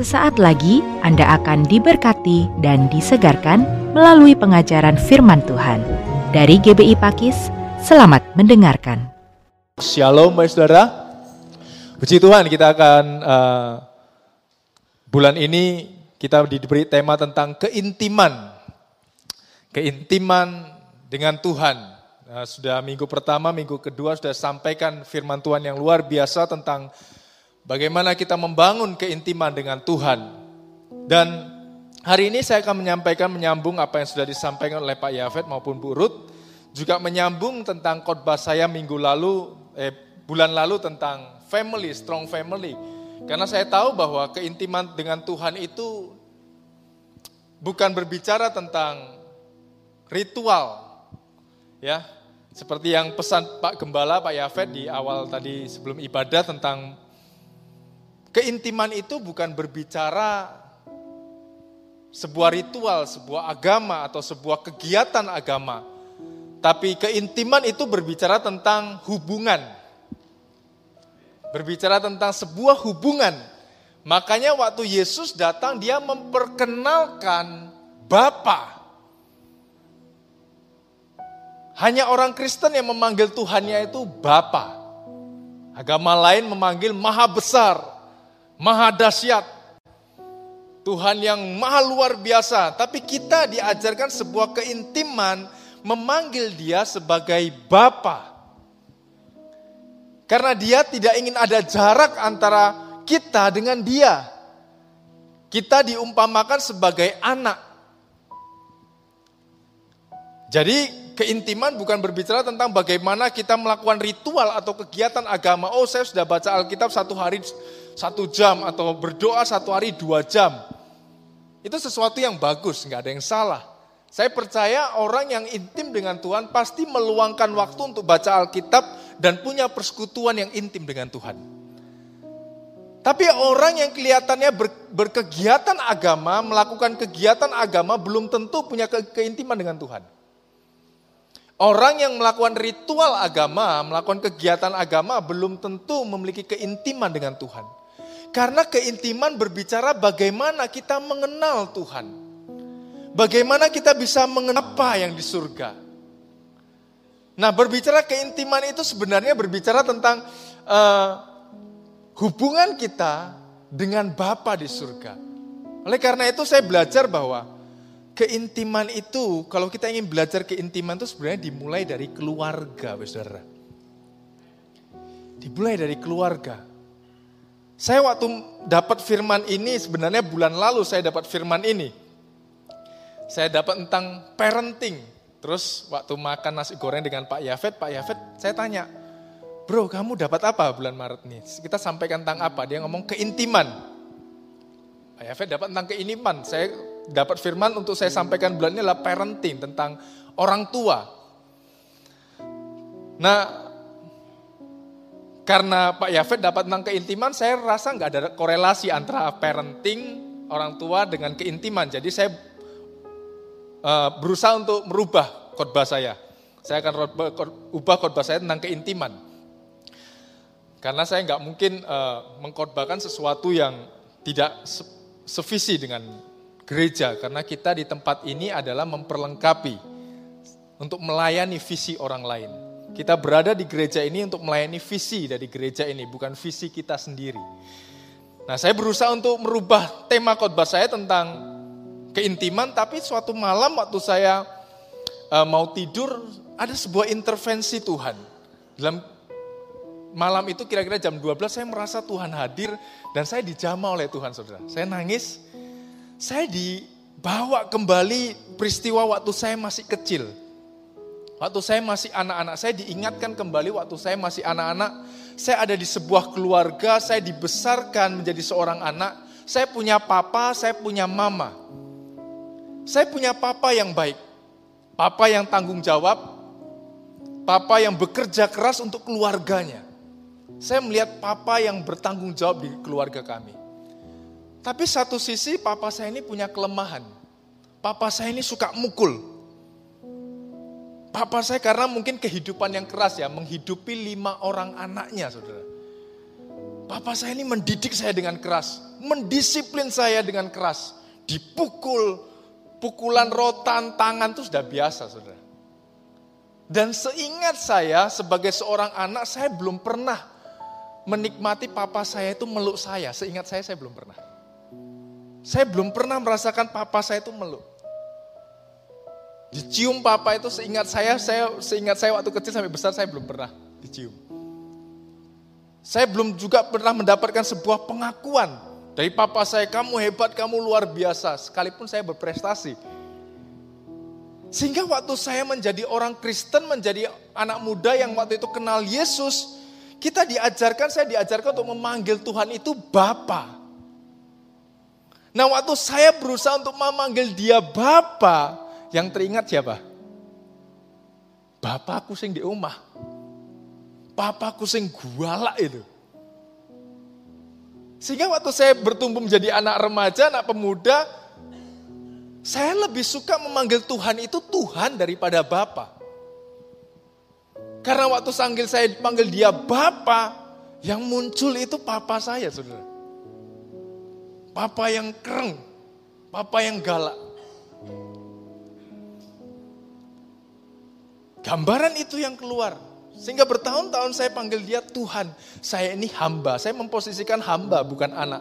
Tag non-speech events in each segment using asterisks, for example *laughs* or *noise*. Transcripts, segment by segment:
Sesaat lagi Anda akan diberkati dan disegarkan melalui pengajaran firman Tuhan. Dari GBI Pakis, selamat mendengarkan. Shalom baik saudara. Puji Tuhan kita akan uh, bulan ini kita diberi tema tentang keintiman. Keintiman dengan Tuhan. Uh, sudah minggu pertama, minggu kedua sudah sampaikan firman Tuhan yang luar biasa tentang Bagaimana kita membangun keintiman dengan Tuhan. Dan hari ini saya akan menyampaikan menyambung apa yang sudah disampaikan oleh Pak Yafet maupun Bu Ruth. Juga menyambung tentang khotbah saya minggu lalu, eh, bulan lalu tentang family, strong family. Karena saya tahu bahwa keintiman dengan Tuhan itu bukan berbicara tentang ritual. Ya, seperti yang pesan Pak Gembala, Pak Yafet di awal tadi sebelum ibadah tentang Keintiman itu bukan berbicara sebuah ritual, sebuah agama atau sebuah kegiatan agama. Tapi keintiman itu berbicara tentang hubungan. Berbicara tentang sebuah hubungan. Makanya waktu Yesus datang dia memperkenalkan Bapa. Hanya orang Kristen yang memanggil Tuhannya itu Bapa. Agama lain memanggil Maha Besar, maha dahsyat, Tuhan yang maha luar biasa. Tapi kita diajarkan sebuah keintiman memanggil dia sebagai Bapa. Karena dia tidak ingin ada jarak antara kita dengan dia. Kita diumpamakan sebagai anak. Jadi keintiman bukan berbicara tentang bagaimana kita melakukan ritual atau kegiatan agama. Oh saya sudah baca Alkitab satu hari satu jam atau berdoa satu hari dua jam. Itu sesuatu yang bagus, nggak ada yang salah. Saya percaya orang yang intim dengan Tuhan pasti meluangkan waktu untuk baca Alkitab dan punya persekutuan yang intim dengan Tuhan. Tapi orang yang kelihatannya ber, berkegiatan agama, melakukan kegiatan agama belum tentu punya ke, keintiman dengan Tuhan. Orang yang melakukan ritual agama, melakukan kegiatan agama belum tentu memiliki keintiman dengan Tuhan. Karena keintiman berbicara bagaimana kita mengenal Tuhan. Bagaimana kita bisa mengenal apa yang di surga. Nah berbicara keintiman itu sebenarnya berbicara tentang uh, hubungan kita dengan Bapa di surga. Oleh karena itu saya belajar bahwa keintiman itu, kalau kita ingin belajar keintiman itu sebenarnya dimulai dari keluarga, saudara. Dimulai dari keluarga. Saya waktu dapat firman ini sebenarnya bulan lalu saya dapat firman ini. Saya dapat tentang parenting. Terus waktu makan nasi goreng dengan Pak Yafet, Pak Yafet saya tanya, bro kamu dapat apa bulan Maret nih? Kita sampaikan tentang apa? Dia ngomong keintiman. Pak Yafet dapat tentang keintiman. Saya dapat firman untuk saya sampaikan bulan ini adalah parenting, tentang orang tua. Nah, karena Pak Yafet dapat tentang keintiman, saya rasa nggak ada korelasi antara parenting orang tua dengan keintiman. Jadi saya uh, berusaha untuk merubah khotbah saya. Saya akan ubah khotbah saya tentang keintiman. Karena saya nggak mungkin uh, mengkhotbahkan sesuatu yang tidak sevisi dengan gereja. Karena kita di tempat ini adalah memperlengkapi untuk melayani visi orang lain. Kita berada di gereja ini untuk melayani visi dari gereja ini, bukan visi kita sendiri. Nah, saya berusaha untuk merubah tema khotbah saya tentang keintiman, tapi suatu malam waktu saya uh, mau tidur, ada sebuah intervensi Tuhan. Dalam malam itu kira-kira jam 12 saya merasa Tuhan hadir dan saya dijama oleh Tuhan, saudara. Saya nangis, saya dibawa kembali peristiwa waktu saya masih kecil. Waktu saya masih anak-anak, saya diingatkan kembali waktu saya masih anak-anak, saya ada di sebuah keluarga, saya dibesarkan menjadi seorang anak, saya punya papa, saya punya mama. Saya punya papa yang baik, papa yang tanggung jawab, papa yang bekerja keras untuk keluarganya. Saya melihat papa yang bertanggung jawab di keluarga kami. Tapi satu sisi papa saya ini punya kelemahan. Papa saya ini suka mukul. Papa saya karena mungkin kehidupan yang keras ya, menghidupi lima orang anaknya saudara. Papa saya ini mendidik saya dengan keras, mendisiplin saya dengan keras, dipukul, pukulan rotan tangan itu sudah biasa, saudara. Dan seingat saya sebagai seorang anak, saya belum pernah menikmati papa saya itu meluk saya. Seingat saya, saya belum pernah. Saya belum pernah merasakan papa saya itu meluk. Dicium papa itu seingat saya, saya seingat saya waktu kecil sampai besar saya belum pernah dicium. Saya belum juga pernah mendapatkan sebuah pengakuan dari papa saya, kamu hebat, kamu luar biasa, sekalipun saya berprestasi. Sehingga waktu saya menjadi orang Kristen, menjadi anak muda yang waktu itu kenal Yesus, kita diajarkan, saya diajarkan untuk memanggil Tuhan itu Bapa. Nah waktu saya berusaha untuk memanggil dia Bapa, yang teringat siapa? Bapakku sing di rumah. Papaku sing gualak itu. Sehingga waktu saya bertumbuh menjadi anak remaja, anak pemuda, saya lebih suka memanggil Tuhan itu Tuhan daripada Bapa. Karena waktu sanggil saya panggil dia Bapa, yang muncul itu papa saya, saudara. Papa yang kereng, papa yang galak. Gambaran itu yang keluar. Sehingga bertahun-tahun saya panggil dia Tuhan. Saya ini hamba, saya memposisikan hamba bukan anak.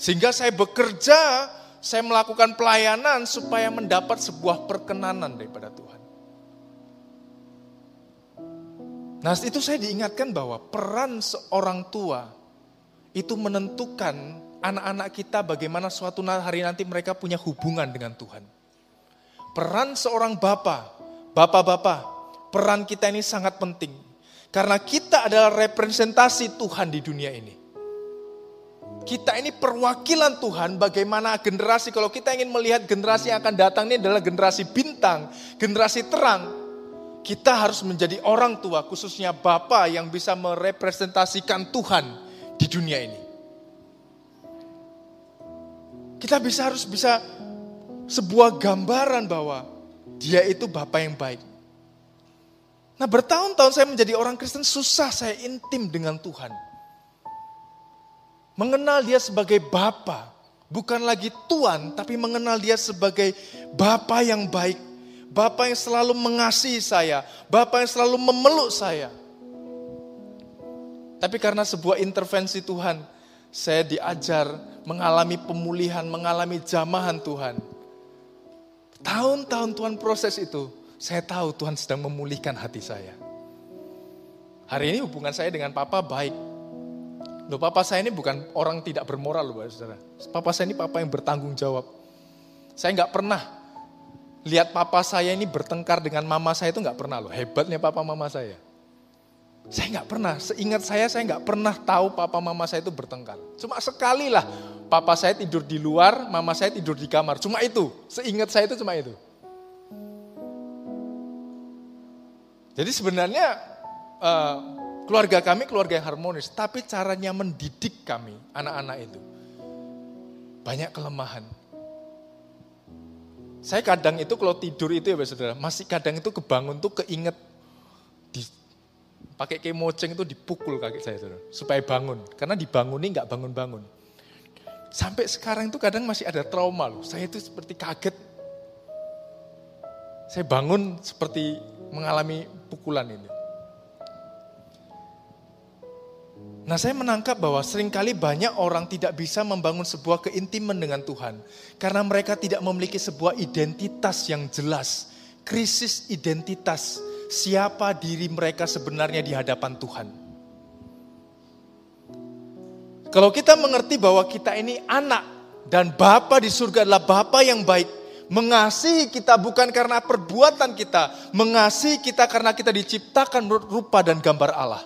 Sehingga saya bekerja, saya melakukan pelayanan supaya mendapat sebuah perkenanan daripada Tuhan. Nah itu saya diingatkan bahwa peran seorang tua itu menentukan anak-anak kita bagaimana suatu hari nanti mereka punya hubungan dengan Tuhan. Peran seorang bapak, bapak-bapak peran kita ini sangat penting. Karena kita adalah representasi Tuhan di dunia ini. Kita ini perwakilan Tuhan bagaimana generasi, kalau kita ingin melihat generasi yang akan datang ini adalah generasi bintang, generasi terang. Kita harus menjadi orang tua, khususnya Bapak yang bisa merepresentasikan Tuhan di dunia ini. Kita bisa harus bisa sebuah gambaran bahwa dia itu Bapak yang baik. Nah bertahun-tahun saya menjadi orang Kristen susah saya intim dengan Tuhan. Mengenal dia sebagai Bapa, bukan lagi Tuhan, tapi mengenal dia sebagai Bapa yang baik. Bapa yang selalu mengasihi saya, Bapa yang selalu memeluk saya. Tapi karena sebuah intervensi Tuhan, saya diajar mengalami pemulihan, mengalami jamahan Tuhan. Tahun-tahun Tuhan proses itu, saya tahu Tuhan sedang memulihkan hati saya. Hari ini hubungan saya dengan papa baik. Loh, papa saya ini bukan orang tidak bermoral loh, saudara. Papa saya ini papa yang bertanggung jawab. Saya nggak pernah lihat papa saya ini bertengkar dengan mama saya itu nggak pernah loh. Hebatnya papa mama saya. Saya nggak pernah, seingat saya saya nggak pernah tahu papa mama saya itu bertengkar. Cuma sekali lah papa saya tidur di luar, mama saya tidur di kamar. Cuma itu, seingat saya itu cuma itu. Jadi sebenarnya uh, keluarga kami keluarga yang harmonis, tapi caranya mendidik kami, anak-anak itu, banyak kelemahan. Saya kadang itu kalau tidur itu ya saudara, masih kadang itu kebangun tuh keinget di pakai kemoceng itu dipukul kaki saya saudara, supaya bangun. Karena dibangunin nggak bangun-bangun. Sampai sekarang itu kadang masih ada trauma loh. Saya itu seperti kaget. Saya bangun seperti mengalami pukulan ini. Nah saya menangkap bahwa sering kali banyak orang tidak bisa membangun sebuah keintiman dengan Tuhan. Karena mereka tidak memiliki sebuah identitas yang jelas. Krisis identitas. Siapa diri mereka sebenarnya di hadapan Tuhan. Kalau kita mengerti bahwa kita ini anak dan Bapa di surga adalah Bapa yang baik Mengasihi kita bukan karena perbuatan kita, mengasihi kita karena kita diciptakan rupa dan gambar Allah.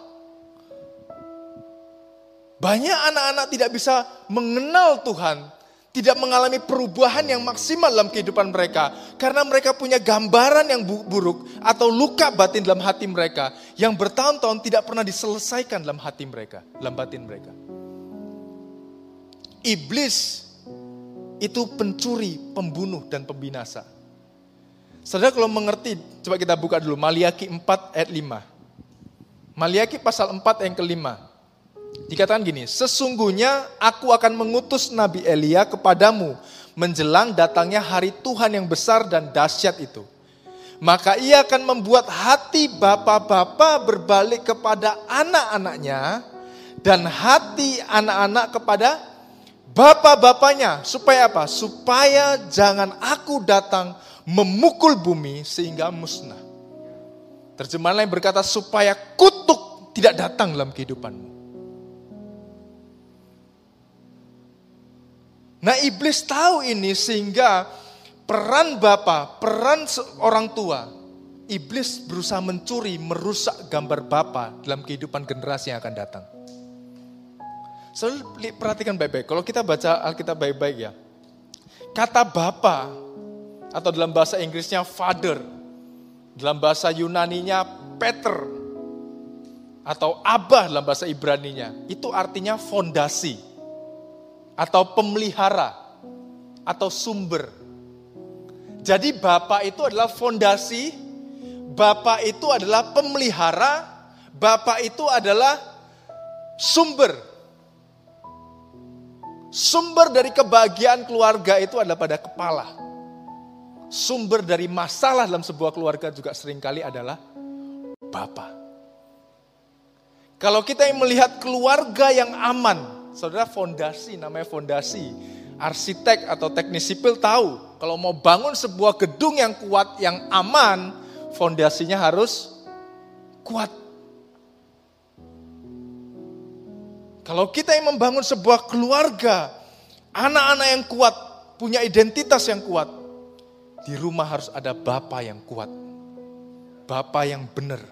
Banyak anak-anak tidak bisa mengenal Tuhan, tidak mengalami perubahan yang maksimal dalam kehidupan mereka karena mereka punya gambaran yang buruk atau luka batin dalam hati mereka yang bertahun-tahun tidak pernah diselesaikan dalam hati mereka, dalam batin mereka. Iblis itu pencuri, pembunuh, dan pembinasa. Saudara kalau mengerti, coba kita buka dulu Maliaki 4 ayat 5. Maliaki pasal 4 yang kelima. Dikatakan gini, sesungguhnya aku akan mengutus Nabi Elia kepadamu menjelang datangnya hari Tuhan yang besar dan dahsyat itu. Maka ia akan membuat hati bapak-bapak berbalik kepada anak-anaknya dan hati anak-anak kepada bapak-bapaknya. Supaya apa? Supaya jangan aku datang memukul bumi sehingga musnah. Terjemahan lain berkata supaya kutuk tidak datang dalam kehidupanmu. Nah iblis tahu ini sehingga peran bapak, peran orang tua, iblis berusaha mencuri, merusak gambar bapak dalam kehidupan generasi yang akan datang. Selalu perhatikan baik-baik, kalau kita baca Alkitab baik-baik ya, kata bapak atau dalam bahasa Inggrisnya father, dalam bahasa Yunaninya Peter, atau abah dalam bahasa Ibraninya, itu artinya fondasi. Atau pemelihara. Atau sumber. Jadi Bapak itu adalah fondasi, Bapak itu adalah pemelihara, Bapak itu adalah sumber. Sumber dari kebahagiaan keluarga itu adalah pada kepala. Sumber dari masalah dalam sebuah keluarga juga sering kali adalah Bapak. Kalau kita melihat keluarga yang aman, Saudara fondasi, namanya fondasi. Arsitek atau teknis sipil tahu, kalau mau bangun sebuah gedung yang kuat, yang aman, fondasinya harus kuat. Kalau kita yang membangun sebuah keluarga, anak-anak yang kuat, punya identitas yang kuat, di rumah harus ada bapak yang kuat. Bapak yang benar.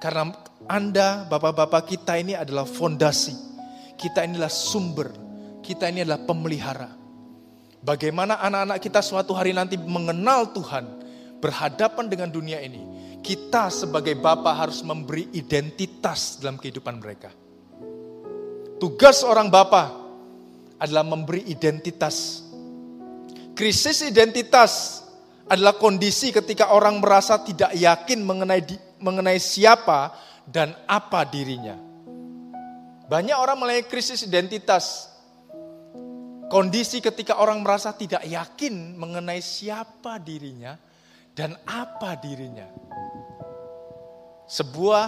Karena Anda, bapak-bapak kita ini adalah fondasi kita inilah sumber, kita ini adalah pemelihara. Bagaimana anak-anak kita suatu hari nanti mengenal Tuhan, berhadapan dengan dunia ini, kita sebagai bapak harus memberi identitas dalam kehidupan mereka. Tugas orang bapak adalah memberi identitas. Krisis identitas adalah kondisi ketika orang merasa tidak yakin mengenai mengenai siapa dan apa dirinya. Banyak orang mulai krisis identitas. Kondisi ketika orang merasa tidak yakin mengenai siapa dirinya dan apa dirinya. Sebuah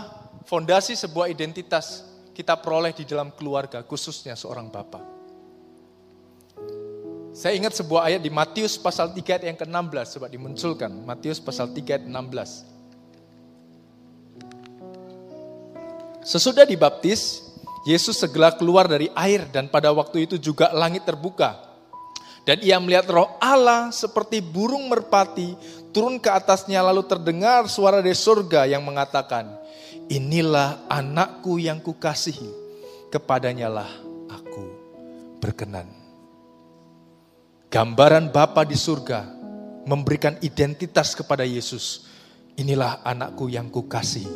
fondasi, sebuah identitas kita peroleh di dalam keluarga, khususnya seorang bapak. Saya ingat sebuah ayat di Matius pasal 3 ayat yang ke-16, coba dimunculkan. Matius pasal 3 ayat 16. Sesudah dibaptis, Yesus segera keluar dari air dan pada waktu itu juga langit terbuka. Dan ia melihat roh Allah seperti burung merpati turun ke atasnya lalu terdengar suara dari surga yang mengatakan, Inilah anakku yang kukasihi, kepadanya lah aku berkenan. Gambaran Bapa di surga memberikan identitas kepada Yesus. Inilah anakku yang kukasihi,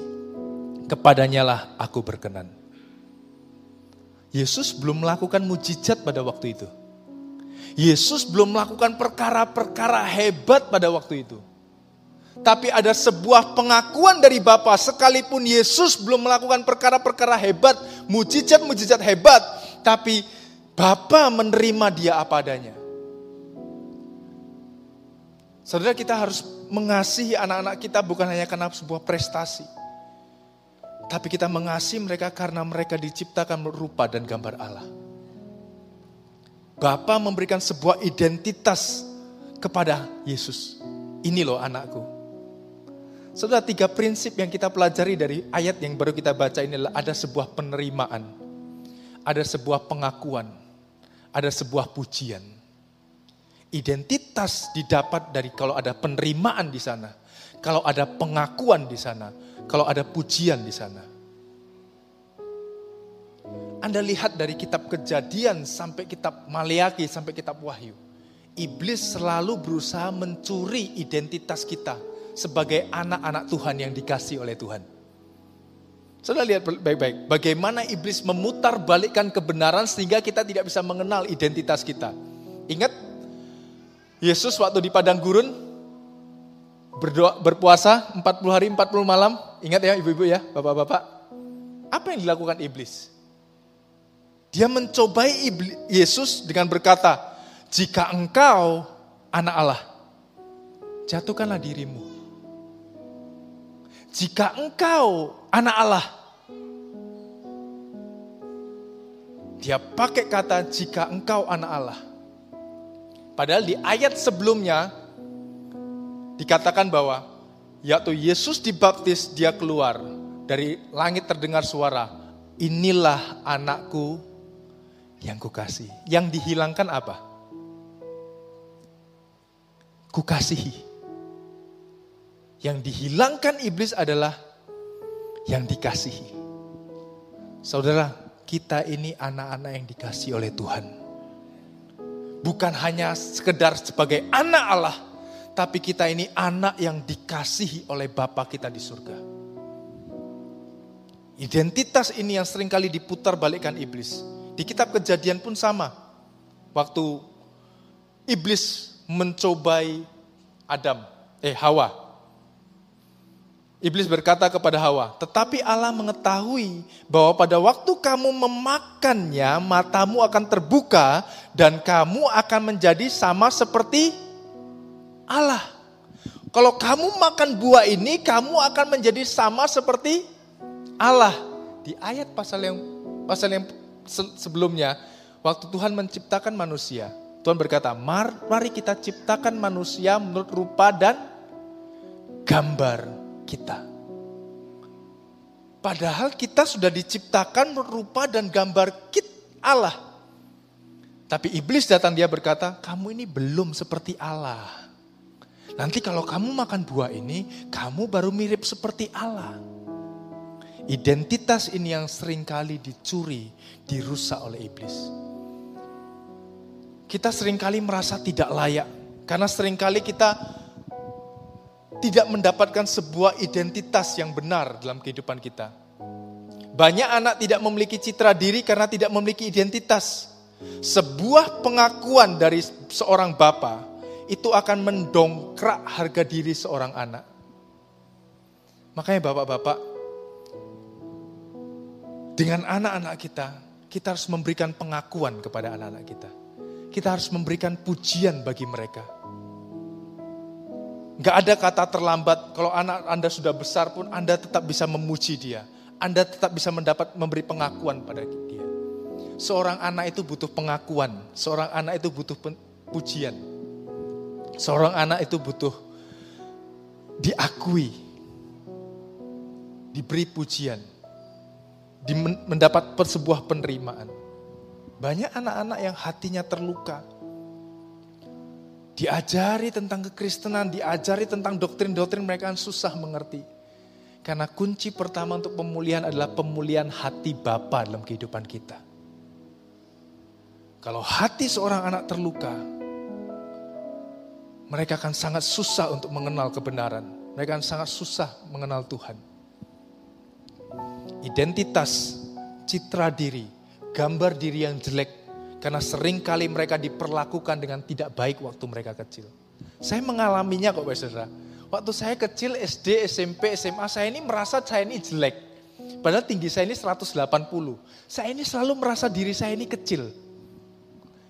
kepadanya lah aku berkenan. Yesus belum melakukan mujizat pada waktu itu. Yesus belum melakukan perkara-perkara hebat pada waktu itu. Tapi ada sebuah pengakuan dari Bapa sekalipun Yesus belum melakukan perkara-perkara hebat, mujizat-mujizat hebat, tapi Bapa menerima dia apa adanya. Saudara kita harus mengasihi anak-anak kita bukan hanya karena sebuah prestasi. Tapi kita mengasihi mereka karena mereka diciptakan rupa dan gambar Allah. Bapa memberikan sebuah identitas kepada Yesus. Ini loh anakku. Saudara, tiga prinsip yang kita pelajari dari ayat yang baru kita baca ini adalah ada sebuah penerimaan, ada sebuah pengakuan, ada sebuah pujian. Identitas didapat dari kalau ada penerimaan di sana, kalau ada pengakuan di sana, kalau ada pujian di sana. Anda lihat dari kitab kejadian sampai kitab Maleaki sampai kitab Wahyu. Iblis selalu berusaha mencuri identitas kita sebagai anak-anak Tuhan yang dikasih oleh Tuhan. Sudah lihat baik-baik bagaimana iblis memutar balikkan kebenaran sehingga kita tidak bisa mengenal identitas kita. Ingat Yesus waktu di padang gurun berdoa berpuasa 40 hari 40 malam Ingat ya ibu-ibu ya, bapak-bapak. Apa yang dilakukan iblis? Dia mencobai Yesus dengan berkata, "Jika engkau anak Allah, jatuhkanlah dirimu. Jika engkau anak Allah, dia pakai kata jika engkau anak Allah. Padahal di ayat sebelumnya dikatakan bahwa yaitu Yesus dibaptis dia keluar dari langit terdengar suara, inilah anakku yang kukasih. Yang dihilangkan apa? Kukasihi. Yang dihilangkan iblis adalah yang dikasihi. Saudara, kita ini anak-anak yang dikasih oleh Tuhan. Bukan hanya sekedar sebagai anak Allah, tapi kita ini anak yang dikasihi oleh Bapa kita di surga. Identitas ini yang sering kali diputar balikkan iblis. Di kitab kejadian pun sama. Waktu iblis mencobai Adam, eh Hawa. Iblis berkata kepada Hawa, tetapi Allah mengetahui bahwa pada waktu kamu memakannya, matamu akan terbuka dan kamu akan menjadi sama seperti Allah. Kalau kamu makan buah ini, kamu akan menjadi sama seperti Allah. Di ayat pasal yang pasal yang sebelumnya, waktu Tuhan menciptakan manusia, Tuhan berkata, mari kita ciptakan manusia menurut rupa dan gambar kita. Padahal kita sudah diciptakan rupa dan gambar kita Allah. Tapi iblis datang dia berkata, kamu ini belum seperti Allah. Nanti kalau kamu makan buah ini, kamu baru mirip seperti Allah. Identitas ini yang sering kali dicuri, dirusak oleh iblis. Kita sering kali merasa tidak layak, karena sering kali kita tidak mendapatkan sebuah identitas yang benar dalam kehidupan kita. Banyak anak tidak memiliki citra diri karena tidak memiliki identitas. Sebuah pengakuan dari seorang bapak itu akan mendongkrak harga diri seorang anak. Makanya bapak-bapak, dengan anak-anak kita, kita harus memberikan pengakuan kepada anak-anak kita. Kita harus memberikan pujian bagi mereka Gak ada kata terlambat, kalau anak Anda sudah besar pun Anda tetap bisa memuji dia. Anda tetap bisa mendapat memberi pengakuan pada dia. Seorang anak itu butuh pengakuan, seorang anak itu butuh pujian. Seorang anak itu butuh diakui, diberi pujian, mendapat sebuah penerimaan. Banyak anak-anak yang hatinya terluka, Diajari tentang kekristenan, diajari tentang doktrin-doktrin mereka yang susah mengerti. Karena kunci pertama untuk pemulihan adalah pemulihan hati Bapa dalam kehidupan kita. Kalau hati seorang anak terluka, mereka akan sangat susah untuk mengenal kebenaran. Mereka akan sangat susah mengenal Tuhan. Identitas, citra diri, gambar diri yang jelek karena sering kali mereka diperlakukan dengan tidak baik waktu mereka kecil. Saya mengalaminya kok saudara. Waktu saya kecil SD, SMP, SMA, saya ini merasa saya ini jelek. Padahal tinggi saya ini 180. Saya ini selalu merasa diri saya ini kecil.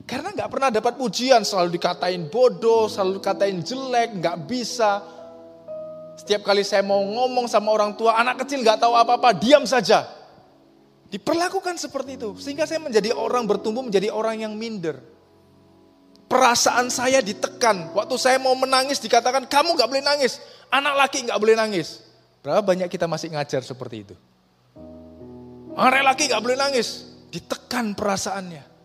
Karena nggak pernah dapat pujian, selalu dikatain bodoh, selalu dikatain jelek, nggak bisa. Setiap kali saya mau ngomong sama orang tua, anak kecil nggak tahu apa-apa, diam saja. Diperlakukan seperti itu. Sehingga saya menjadi orang bertumbuh menjadi orang yang minder. Perasaan saya ditekan. Waktu saya mau menangis dikatakan kamu gak boleh nangis. Anak laki gak boleh nangis. Berapa banyak kita masih ngajar seperti itu. Anak laki gak boleh nangis. Ditekan perasaannya.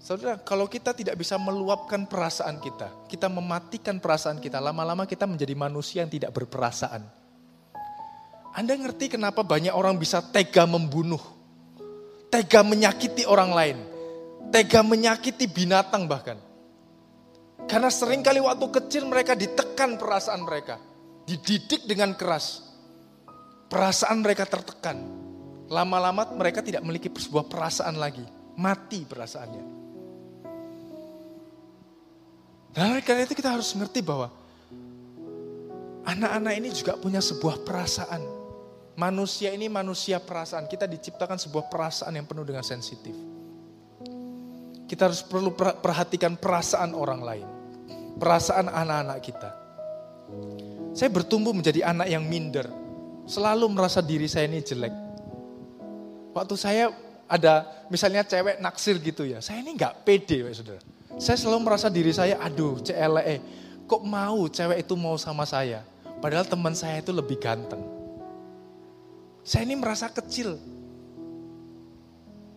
Saudara, kalau kita tidak bisa meluapkan perasaan kita, kita mematikan perasaan kita, lama-lama kita menjadi manusia yang tidak berperasaan. Anda ngerti kenapa banyak orang bisa tega membunuh, tega menyakiti orang lain, tega menyakiti binatang bahkan. Karena sering kali waktu kecil mereka ditekan perasaan mereka, dididik dengan keras. Perasaan mereka tertekan. Lama-lama mereka tidak memiliki sebuah perasaan lagi, mati perasaannya. Dan karena itu kita harus mengerti bahwa anak-anak ini juga punya sebuah perasaan Manusia ini manusia perasaan. Kita diciptakan sebuah perasaan yang penuh dengan sensitif. Kita harus perlu perhatikan perasaan orang lain. Perasaan anak-anak kita. Saya bertumbuh menjadi anak yang minder. Selalu merasa diri saya ini jelek. Waktu saya ada misalnya cewek naksir gitu ya. Saya ini nggak pede ya saudara. Saya selalu merasa diri saya, aduh CLE, kok mau cewek itu mau sama saya. Padahal teman saya itu lebih ganteng. Saya ini merasa kecil.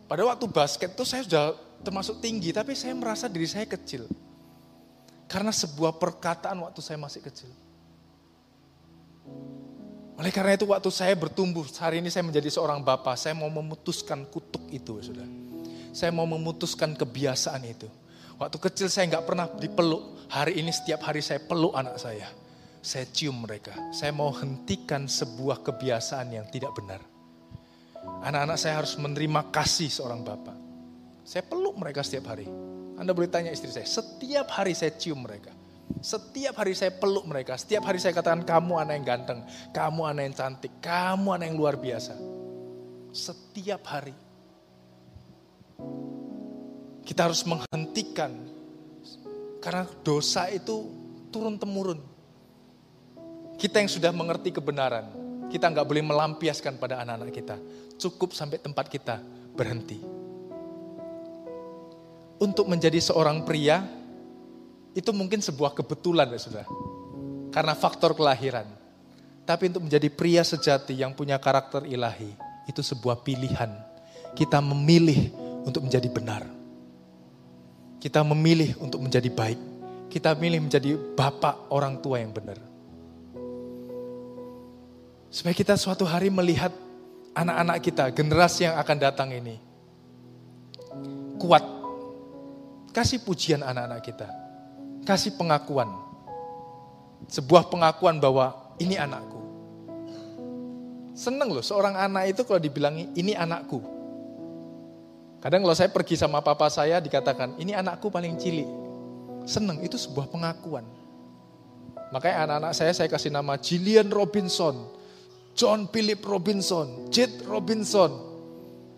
Pada waktu basket itu saya sudah termasuk tinggi, tapi saya merasa diri saya kecil. Karena sebuah perkataan waktu saya masih kecil. Oleh karena itu waktu saya bertumbuh, hari ini saya menjadi seorang bapak, saya mau memutuskan kutuk itu, sudah. Saya mau memutuskan kebiasaan itu. Waktu kecil saya nggak pernah dipeluk, hari ini setiap hari saya peluk anak saya. Saya cium mereka. Saya mau hentikan sebuah kebiasaan yang tidak benar. Anak-anak saya harus menerima kasih seorang bapak. Saya peluk mereka setiap hari. Anda boleh tanya istri saya, setiap hari saya cium mereka. Setiap hari saya peluk mereka, setiap hari saya katakan kamu anak yang ganteng, kamu anak yang cantik, kamu anak yang luar biasa. Setiap hari. Kita harus menghentikan karena dosa itu turun temurun. Kita yang sudah mengerti kebenaran, kita nggak boleh melampiaskan pada anak-anak kita. Cukup sampai tempat kita berhenti. Untuk menjadi seorang pria, itu mungkin sebuah kebetulan ya sudah. Karena faktor kelahiran. Tapi untuk menjadi pria sejati yang punya karakter ilahi, itu sebuah pilihan. Kita memilih untuk menjadi benar. Kita memilih untuk menjadi baik. Kita memilih menjadi bapak orang tua yang benar. Supaya kita suatu hari melihat anak-anak kita, generasi yang akan datang ini. Kuat. Kasih pujian anak-anak kita kasih pengakuan. Sebuah pengakuan bahwa ini anakku. Seneng loh seorang anak itu kalau dibilangi ini anakku. Kadang kalau saya pergi sama papa saya dikatakan ini anakku paling cilik. Seneng itu sebuah pengakuan. Makanya anak-anak saya saya kasih nama Jillian Robinson, John Philip Robinson, Jet Robinson,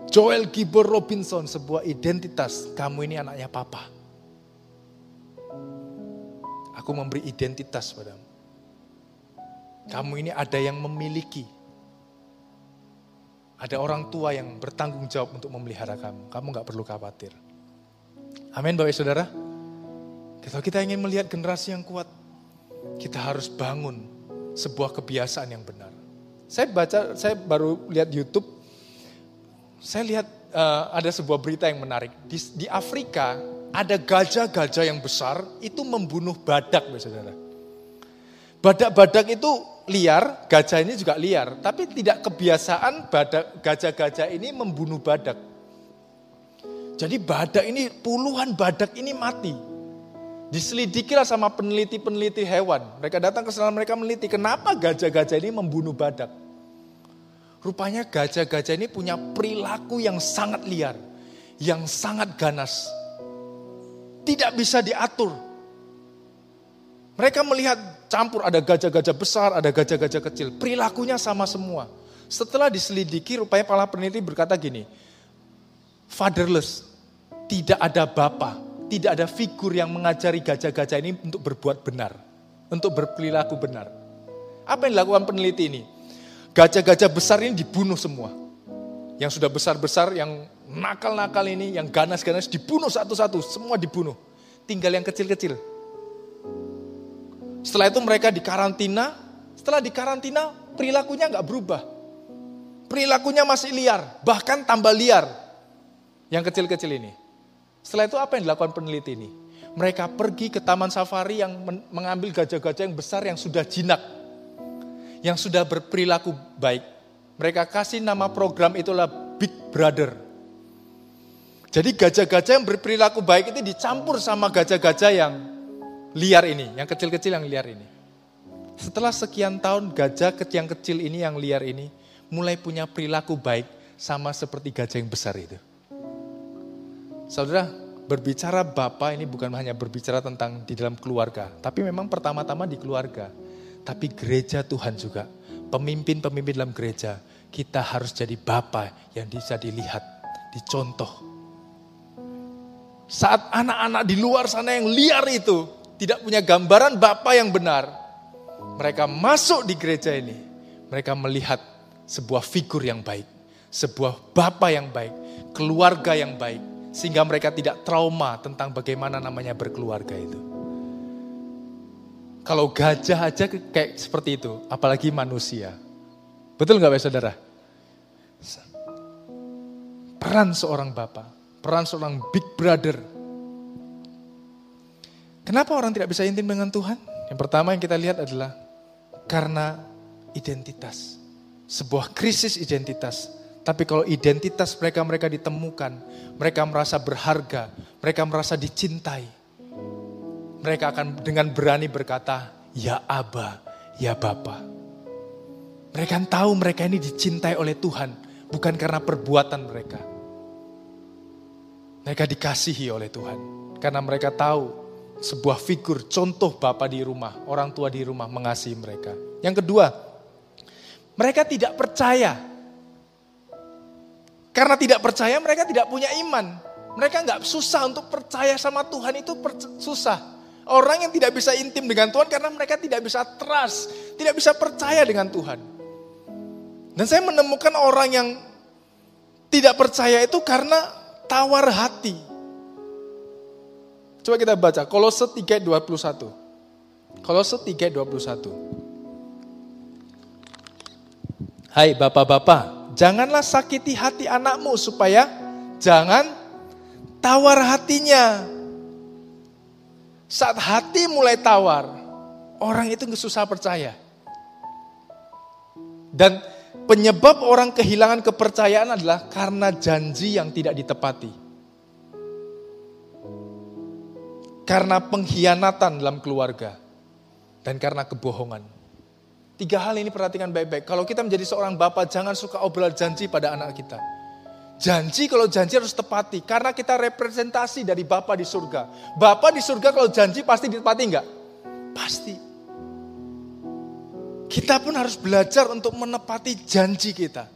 Joel Gibber Robinson, sebuah identitas. Kamu ini anaknya papa. Aku memberi identitas padamu. Kamu ini ada yang memiliki. Ada orang tua yang bertanggung jawab untuk memelihara kamu. Kamu nggak perlu khawatir. Amin Bapak Saudara. Kalau kita ingin melihat generasi yang kuat, kita harus bangun sebuah kebiasaan yang benar. Saya baca, saya baru lihat YouTube, saya lihat uh, ada sebuah berita yang menarik. Di, di Afrika ada gajah-gajah yang besar itu membunuh badak, saudara. Badak-badak itu liar, gajah ini juga liar, tapi tidak kebiasaan badak gajah-gajah ini membunuh badak. Jadi badak ini puluhan badak ini mati. Diselidikilah sama peneliti-peneliti hewan. Mereka datang ke sana mereka meneliti kenapa gajah-gajah ini membunuh badak. Rupanya gajah-gajah ini punya perilaku yang sangat liar, yang sangat ganas tidak bisa diatur. Mereka melihat campur ada gajah-gajah besar, ada gajah-gajah kecil. Perilakunya sama semua. Setelah diselidiki, rupanya para peneliti berkata gini, fatherless, tidak ada bapak, tidak ada figur yang mengajari gajah-gajah ini untuk berbuat benar, untuk berperilaku benar. Apa yang dilakukan peneliti ini? Gajah-gajah besar ini dibunuh semua. Yang sudah besar-besar, yang nakal-nakal ini, yang ganas-ganas dibunuh satu-satu, semua dibunuh. Tinggal yang kecil-kecil. Setelah itu mereka dikarantina, setelah dikarantina perilakunya nggak berubah. Perilakunya masih liar, bahkan tambah liar. Yang kecil-kecil ini. Setelah itu apa yang dilakukan peneliti ini? Mereka pergi ke taman safari yang mengambil gajah-gajah yang besar yang sudah jinak. Yang sudah berperilaku baik. Mereka kasih nama program itulah Big Brother. Jadi gajah-gajah yang berperilaku baik itu dicampur sama gajah-gajah yang liar ini, yang kecil-kecil yang liar ini. Setelah sekian tahun gajah yang kecil ini yang liar ini mulai punya perilaku baik sama seperti gajah yang besar itu. Saudara, berbicara Bapak ini bukan hanya berbicara tentang di dalam keluarga, tapi memang pertama-tama di keluarga. Tapi gereja Tuhan juga pemimpin-pemimpin dalam gereja, kita harus jadi bapak yang bisa dilihat, dicontoh. Saat anak-anak di luar sana yang liar itu tidak punya gambaran bapak yang benar, mereka masuk di gereja ini, mereka melihat sebuah figur yang baik, sebuah bapak yang baik, keluarga yang baik, sehingga mereka tidak trauma tentang bagaimana namanya berkeluarga itu. Kalau gajah aja kayak seperti itu, apalagi manusia. Betul nggak saudara? Peran seorang bapak, peran seorang big brother. Kenapa orang tidak bisa intim dengan Tuhan? Yang pertama yang kita lihat adalah karena identitas. Sebuah krisis identitas. Tapi kalau identitas mereka-mereka ditemukan, mereka merasa berharga, mereka merasa dicintai, mereka akan dengan berani berkata, ya Aba, ya Bapa. Mereka tahu mereka ini dicintai oleh Tuhan, bukan karena perbuatan mereka. Mereka dikasihi oleh Tuhan, karena mereka tahu sebuah figur, contoh Bapak di rumah, orang tua di rumah mengasihi mereka. Yang kedua, mereka tidak percaya. Karena tidak percaya, mereka tidak punya iman. Mereka nggak susah untuk percaya sama Tuhan itu susah. Orang yang tidak bisa intim dengan Tuhan karena mereka tidak bisa trust, tidak bisa percaya dengan Tuhan. Dan saya menemukan orang yang tidak percaya itu karena tawar hati. Coba kita baca Kolose 3:21. Kolose 3:21. Hai bapak-bapak, janganlah sakiti hati anakmu supaya jangan tawar hatinya. Saat hati mulai tawar, orang itu susah percaya. Dan penyebab orang kehilangan kepercayaan adalah karena janji yang tidak ditepati. Karena pengkhianatan dalam keluarga. Dan karena kebohongan. Tiga hal ini perhatikan baik-baik. Kalau kita menjadi seorang bapak, jangan suka obrol janji pada anak kita. Janji kalau janji harus tepati. Karena kita representasi dari Bapa di surga. Bapa di surga kalau janji pasti ditepati enggak? Pasti. Kita pun harus belajar untuk menepati janji kita.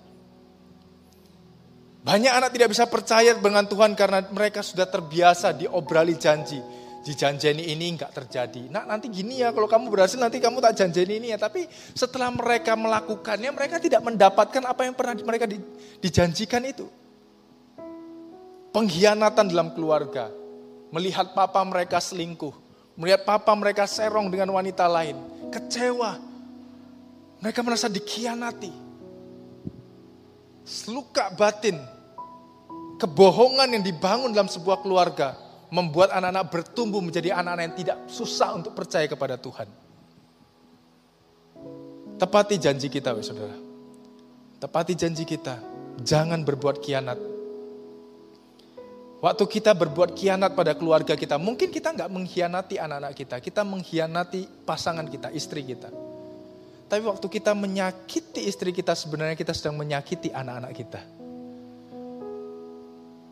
Banyak anak tidak bisa percaya dengan Tuhan karena mereka sudah terbiasa diobrali janji. Dijanjeni ini enggak terjadi. Nah nanti gini ya kalau kamu berhasil nanti kamu tak janjeni ini ya. Tapi setelah mereka melakukannya mereka tidak mendapatkan apa yang pernah mereka dijanjikan itu pengkhianatan dalam keluarga, melihat papa mereka selingkuh, melihat papa mereka serong dengan wanita lain, kecewa. Mereka merasa dikhianati. Seluka batin, kebohongan yang dibangun dalam sebuah keluarga membuat anak-anak bertumbuh menjadi anak-anak yang tidak susah untuk percaya kepada Tuhan. Tepati janji kita, saudara. Tepati janji kita. Jangan berbuat kianat Waktu kita berbuat kianat pada keluarga kita, mungkin kita nggak mengkhianati anak-anak kita, kita mengkhianati pasangan kita, istri kita. Tapi waktu kita menyakiti istri kita, sebenarnya kita sedang menyakiti anak-anak kita.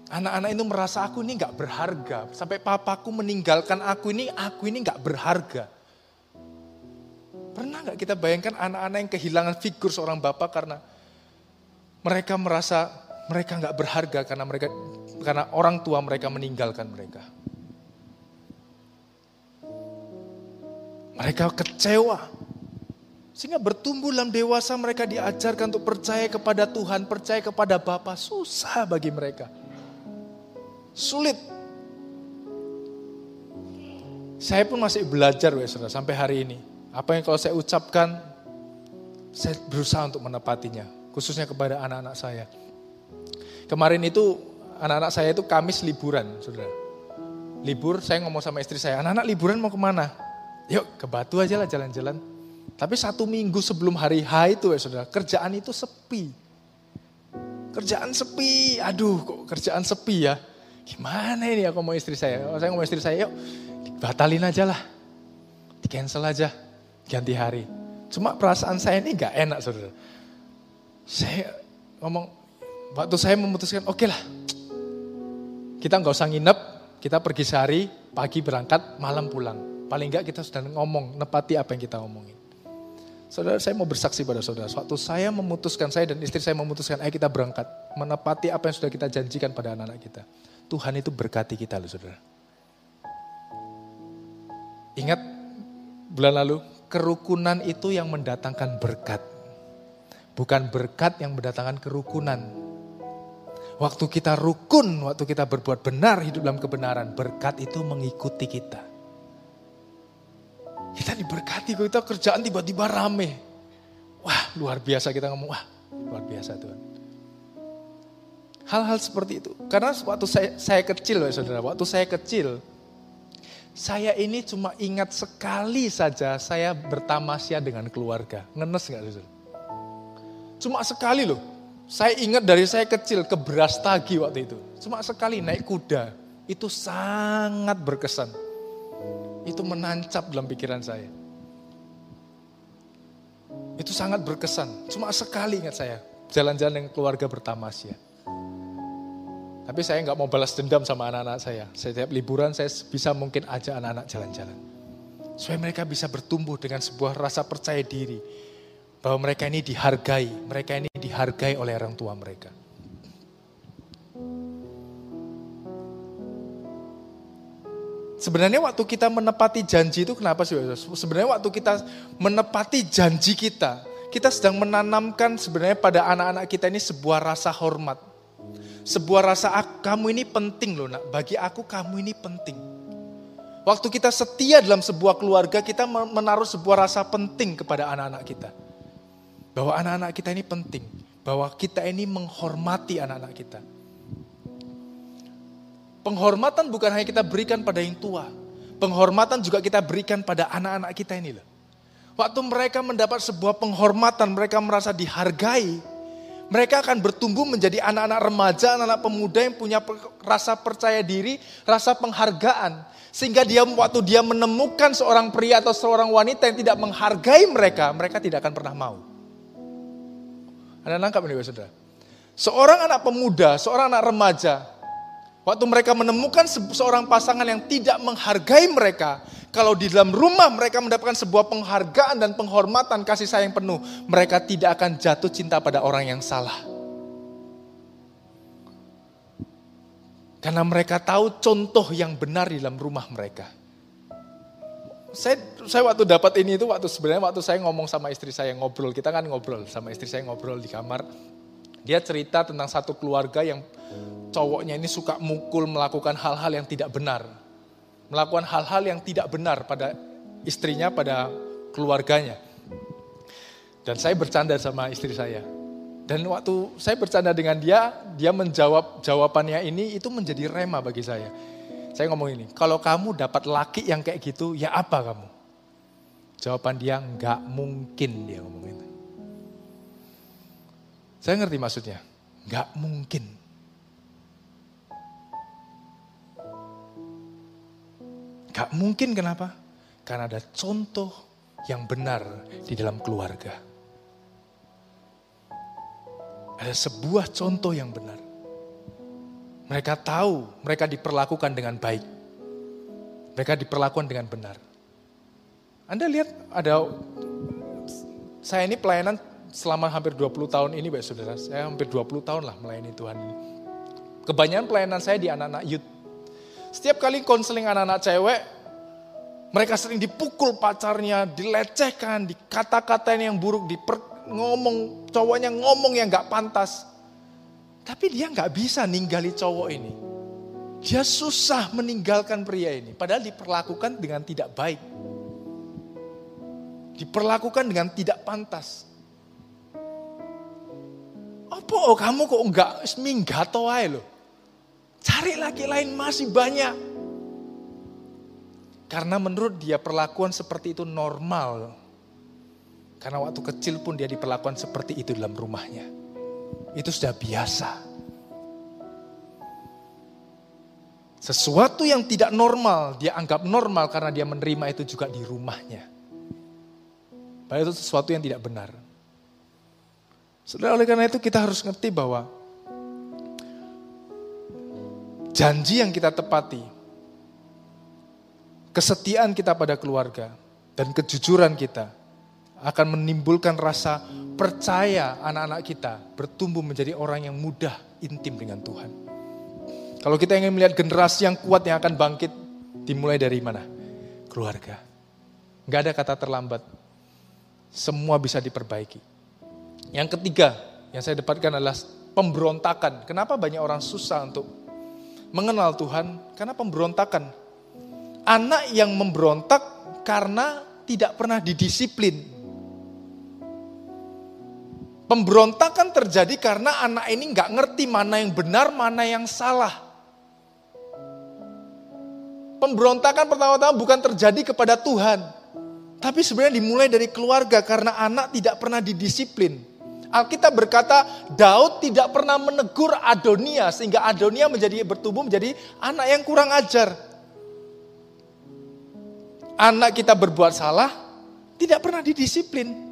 Anak-anak itu merasa aku ini nggak berharga. Sampai papaku meninggalkan aku ini, aku ini nggak berharga. Pernah nggak kita bayangkan anak-anak yang kehilangan figur seorang bapak karena mereka merasa mereka nggak berharga karena mereka karena orang tua mereka meninggalkan mereka. Mereka kecewa. Sehingga bertumbuh dalam dewasa mereka diajarkan untuk percaya kepada Tuhan, percaya kepada Bapa. Susah bagi mereka. Sulit. Saya pun masih belajar saudara sampai hari ini. Apa yang kalau saya ucapkan, saya berusaha untuk menepatinya. Khususnya kepada anak-anak saya. Kemarin itu anak-anak saya itu Kamis liburan, saudara. Libur, saya ngomong sama istri saya, anak-anak liburan mau ke mana? Yuk ke Batu aja lah jalan-jalan. Tapi satu minggu sebelum hari H itu ya saudara, kerjaan itu sepi. Kerjaan sepi, aduh kok kerjaan sepi ya. Gimana ini aku mau istri saya? Saya ngomong istri saya, yuk batalin aja lah. Di cancel aja, ganti hari. Cuma perasaan saya ini gak enak saudara. Saya ngomong, waktu saya memutuskan, oke okay lah kita nggak usah nginep, kita pergi sehari, pagi berangkat, malam pulang. Paling enggak kita sudah ngomong, nepati apa yang kita omongin. Saudara, saya mau bersaksi pada saudara. Suatu saya memutuskan, saya dan istri saya memutuskan, ayo kita berangkat. Menepati apa yang sudah kita janjikan pada anak-anak kita. Tuhan itu berkati kita loh saudara. Ingat bulan lalu, kerukunan itu yang mendatangkan berkat. Bukan berkat yang mendatangkan kerukunan. Waktu kita rukun, waktu kita berbuat benar, hidup dalam kebenaran, berkat itu mengikuti kita. Kita diberkati, kita kerjaan tiba-tiba rame. Wah, luar biasa kita ngomong, wah, luar biasa Tuhan. Hal-hal seperti itu. Karena waktu saya, saya kecil, ya saudara, waktu saya kecil, saya ini cuma ingat sekali saja saya bertamasya dengan keluarga. Ngenes gak saudara? Cuma sekali loh. Saya ingat dari saya kecil ke Brastagi waktu itu. Cuma sekali naik kuda. Itu sangat berkesan itu menancap dalam pikiran saya. Itu sangat berkesan. Cuma sekali ingat saya, jalan-jalan dengan keluarga bertamasya. Tapi saya nggak mau balas dendam sama anak-anak saya. Setiap liburan saya bisa mungkin ajak anak-anak jalan-jalan. Supaya mereka bisa bertumbuh dengan sebuah rasa percaya diri. Bahwa mereka ini dihargai, mereka ini dihargai oleh orang tua mereka. Sebenarnya waktu kita menepati janji itu kenapa sih? Sebenarnya waktu kita menepati janji kita, kita sedang menanamkan sebenarnya pada anak-anak kita ini sebuah rasa hormat. Sebuah rasa kamu ini penting loh nak, bagi aku kamu ini penting. Waktu kita setia dalam sebuah keluarga, kita menaruh sebuah rasa penting kepada anak-anak kita. Bahwa anak-anak kita ini penting, bahwa kita ini menghormati anak-anak kita. Penghormatan bukan hanya kita berikan pada yang tua. Penghormatan juga kita berikan pada anak-anak kita ini loh. Waktu mereka mendapat sebuah penghormatan, mereka merasa dihargai. Mereka akan bertumbuh menjadi anak-anak remaja, anak-anak pemuda yang punya rasa percaya diri, rasa penghargaan. Sehingga dia waktu dia menemukan seorang pria atau seorang wanita yang tidak menghargai mereka, mereka tidak akan pernah mau. Anda nangkap ini saudara? Seorang anak pemuda, seorang anak remaja, Waktu mereka menemukan seorang pasangan yang tidak menghargai mereka, kalau di dalam rumah mereka mendapatkan sebuah penghargaan dan penghormatan kasih sayang penuh, mereka tidak akan jatuh cinta pada orang yang salah. Karena mereka tahu contoh yang benar di dalam rumah mereka. Saya, saya waktu dapat ini itu waktu sebenarnya waktu saya ngomong sama istri saya ngobrol, kita kan ngobrol sama istri saya ngobrol di kamar. Dia cerita tentang satu keluarga yang cowoknya ini suka mukul, melakukan hal-hal yang tidak benar. Melakukan hal-hal yang tidak benar pada istrinya, pada keluarganya. Dan saya bercanda sama istri saya. Dan waktu saya bercanda dengan dia, dia menjawab jawabannya ini itu menjadi rema bagi saya. Saya ngomong ini, kalau kamu dapat laki yang kayak gitu, ya apa kamu? Jawaban dia nggak mungkin dia ngomong itu. Saya ngerti maksudnya, nggak mungkin. Gak mungkin kenapa? Karena ada contoh yang benar di dalam keluarga. Ada sebuah contoh yang benar. Mereka tahu mereka diperlakukan dengan baik. Mereka diperlakukan dengan benar. Anda lihat ada, saya ini pelayanan selama hampir 20 tahun ini Bapak Saudara. Saya hampir 20 tahun lah melayani Tuhan. Kebanyakan pelayanan saya di anak-anak youth setiap kali konseling anak-anak cewek, mereka sering dipukul pacarnya, dilecehkan, dikata-katain yang buruk, diper, ngomong cowoknya ngomong yang gak pantas. Tapi dia gak bisa ninggali cowok ini. Dia susah meninggalkan pria ini. Padahal diperlakukan dengan tidak baik. Diperlakukan dengan tidak pantas. Apa oh, kamu kok enggak minggato aja loh. Cari laki lain masih banyak. Karena menurut dia perlakuan seperti itu normal. Karena waktu kecil pun dia diperlakukan seperti itu dalam rumahnya. Itu sudah biasa. Sesuatu yang tidak normal, dia anggap normal karena dia menerima itu juga di rumahnya. Padahal itu sesuatu yang tidak benar. Saudara, oleh karena itu kita harus ngerti bahwa janji yang kita tepati, kesetiaan kita pada keluarga, dan kejujuran kita akan menimbulkan rasa percaya anak-anak kita bertumbuh menjadi orang yang mudah intim dengan Tuhan. Kalau kita ingin melihat generasi yang kuat yang akan bangkit, dimulai dari mana? Keluarga. Gak ada kata terlambat. Semua bisa diperbaiki. Yang ketiga yang saya dapatkan adalah pemberontakan. Kenapa banyak orang susah untuk mengenal Tuhan? Karena pemberontakan. Anak yang memberontak karena tidak pernah didisiplin Pemberontakan terjadi karena anak ini nggak ngerti mana yang benar, mana yang salah. Pemberontakan pertama-tama bukan terjadi kepada Tuhan, tapi sebenarnya dimulai dari keluarga karena anak tidak pernah didisiplin. Alkitab berkata Daud tidak pernah menegur Adonia sehingga Adonia menjadi bertumbuh menjadi anak yang kurang ajar. Anak kita berbuat salah tidak pernah didisiplin.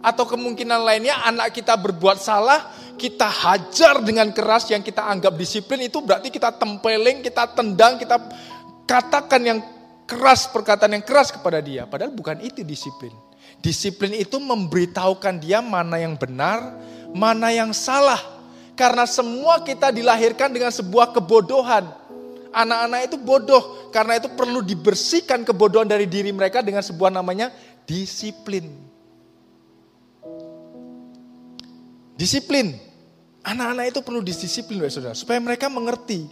Atau kemungkinan lainnya anak kita berbuat salah, kita hajar dengan keras yang kita anggap disiplin itu berarti kita tempeling, kita tendang, kita katakan yang keras, perkataan yang keras kepada dia. Padahal bukan itu disiplin. Disiplin itu memberitahukan dia mana yang benar, mana yang salah. Karena semua kita dilahirkan dengan sebuah kebodohan. Anak-anak itu bodoh, karena itu perlu dibersihkan kebodohan dari diri mereka dengan sebuah namanya disiplin. Disiplin. Anak-anak itu perlu disiplin, saudara, supaya mereka mengerti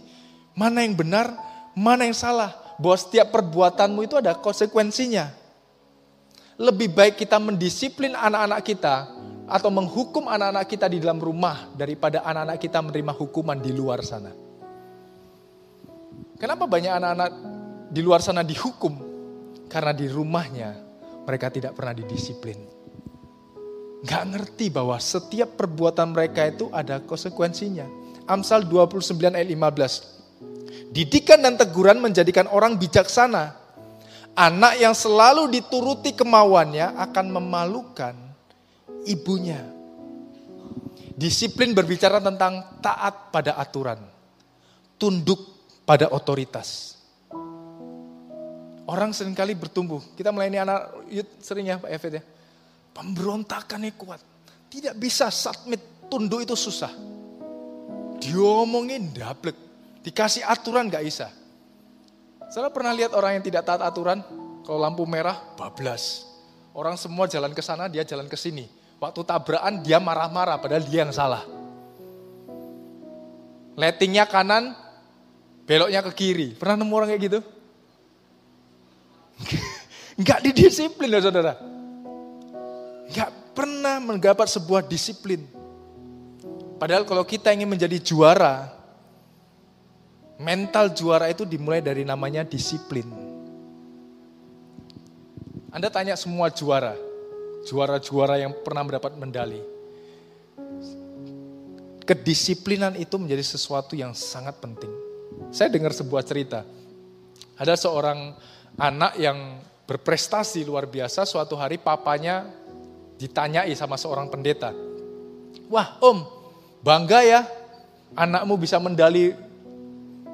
mana yang benar, mana yang salah. Bahwa setiap perbuatanmu itu ada konsekuensinya. Lebih baik kita mendisiplin anak-anak kita atau menghukum anak-anak kita di dalam rumah daripada anak-anak kita menerima hukuman di luar sana. Kenapa banyak anak-anak di luar sana dihukum? Karena di rumahnya mereka tidak pernah didisiplin nggak ngerti bahwa setiap perbuatan mereka itu ada konsekuensinya. Amsal 29 ayat 15. Didikan dan teguran menjadikan orang bijaksana. Anak yang selalu dituruti kemauannya akan memalukan ibunya. Disiplin berbicara tentang taat pada aturan. Tunduk pada otoritas. Orang sering kali bertumbuh. Kita melayani anak youth sering ya Pak Efet ya Pemberontakannya kuat. Tidak bisa submit, tunduk itu susah. Diomongin dablek. Dikasih aturan gak bisa. Saya pernah lihat orang yang tidak taat aturan, kalau lampu merah, bablas. Orang semua jalan ke sana, dia jalan ke sini. Waktu tabrakan dia marah-marah, padahal dia yang salah. Lettingnya kanan, beloknya ke kiri. Pernah nemu orang kayak gitu? *laughs* Enggak didisiplin loh saudara. Gak pernah menggapat sebuah disiplin. Padahal kalau kita ingin menjadi juara, mental juara itu dimulai dari namanya disiplin. Anda tanya semua juara, juara-juara yang pernah mendapat medali. Kedisiplinan itu menjadi sesuatu yang sangat penting. Saya dengar sebuah cerita. Ada seorang anak yang berprestasi luar biasa, suatu hari papanya ditanyai sama seorang pendeta. Wah om, bangga ya anakmu bisa mendali,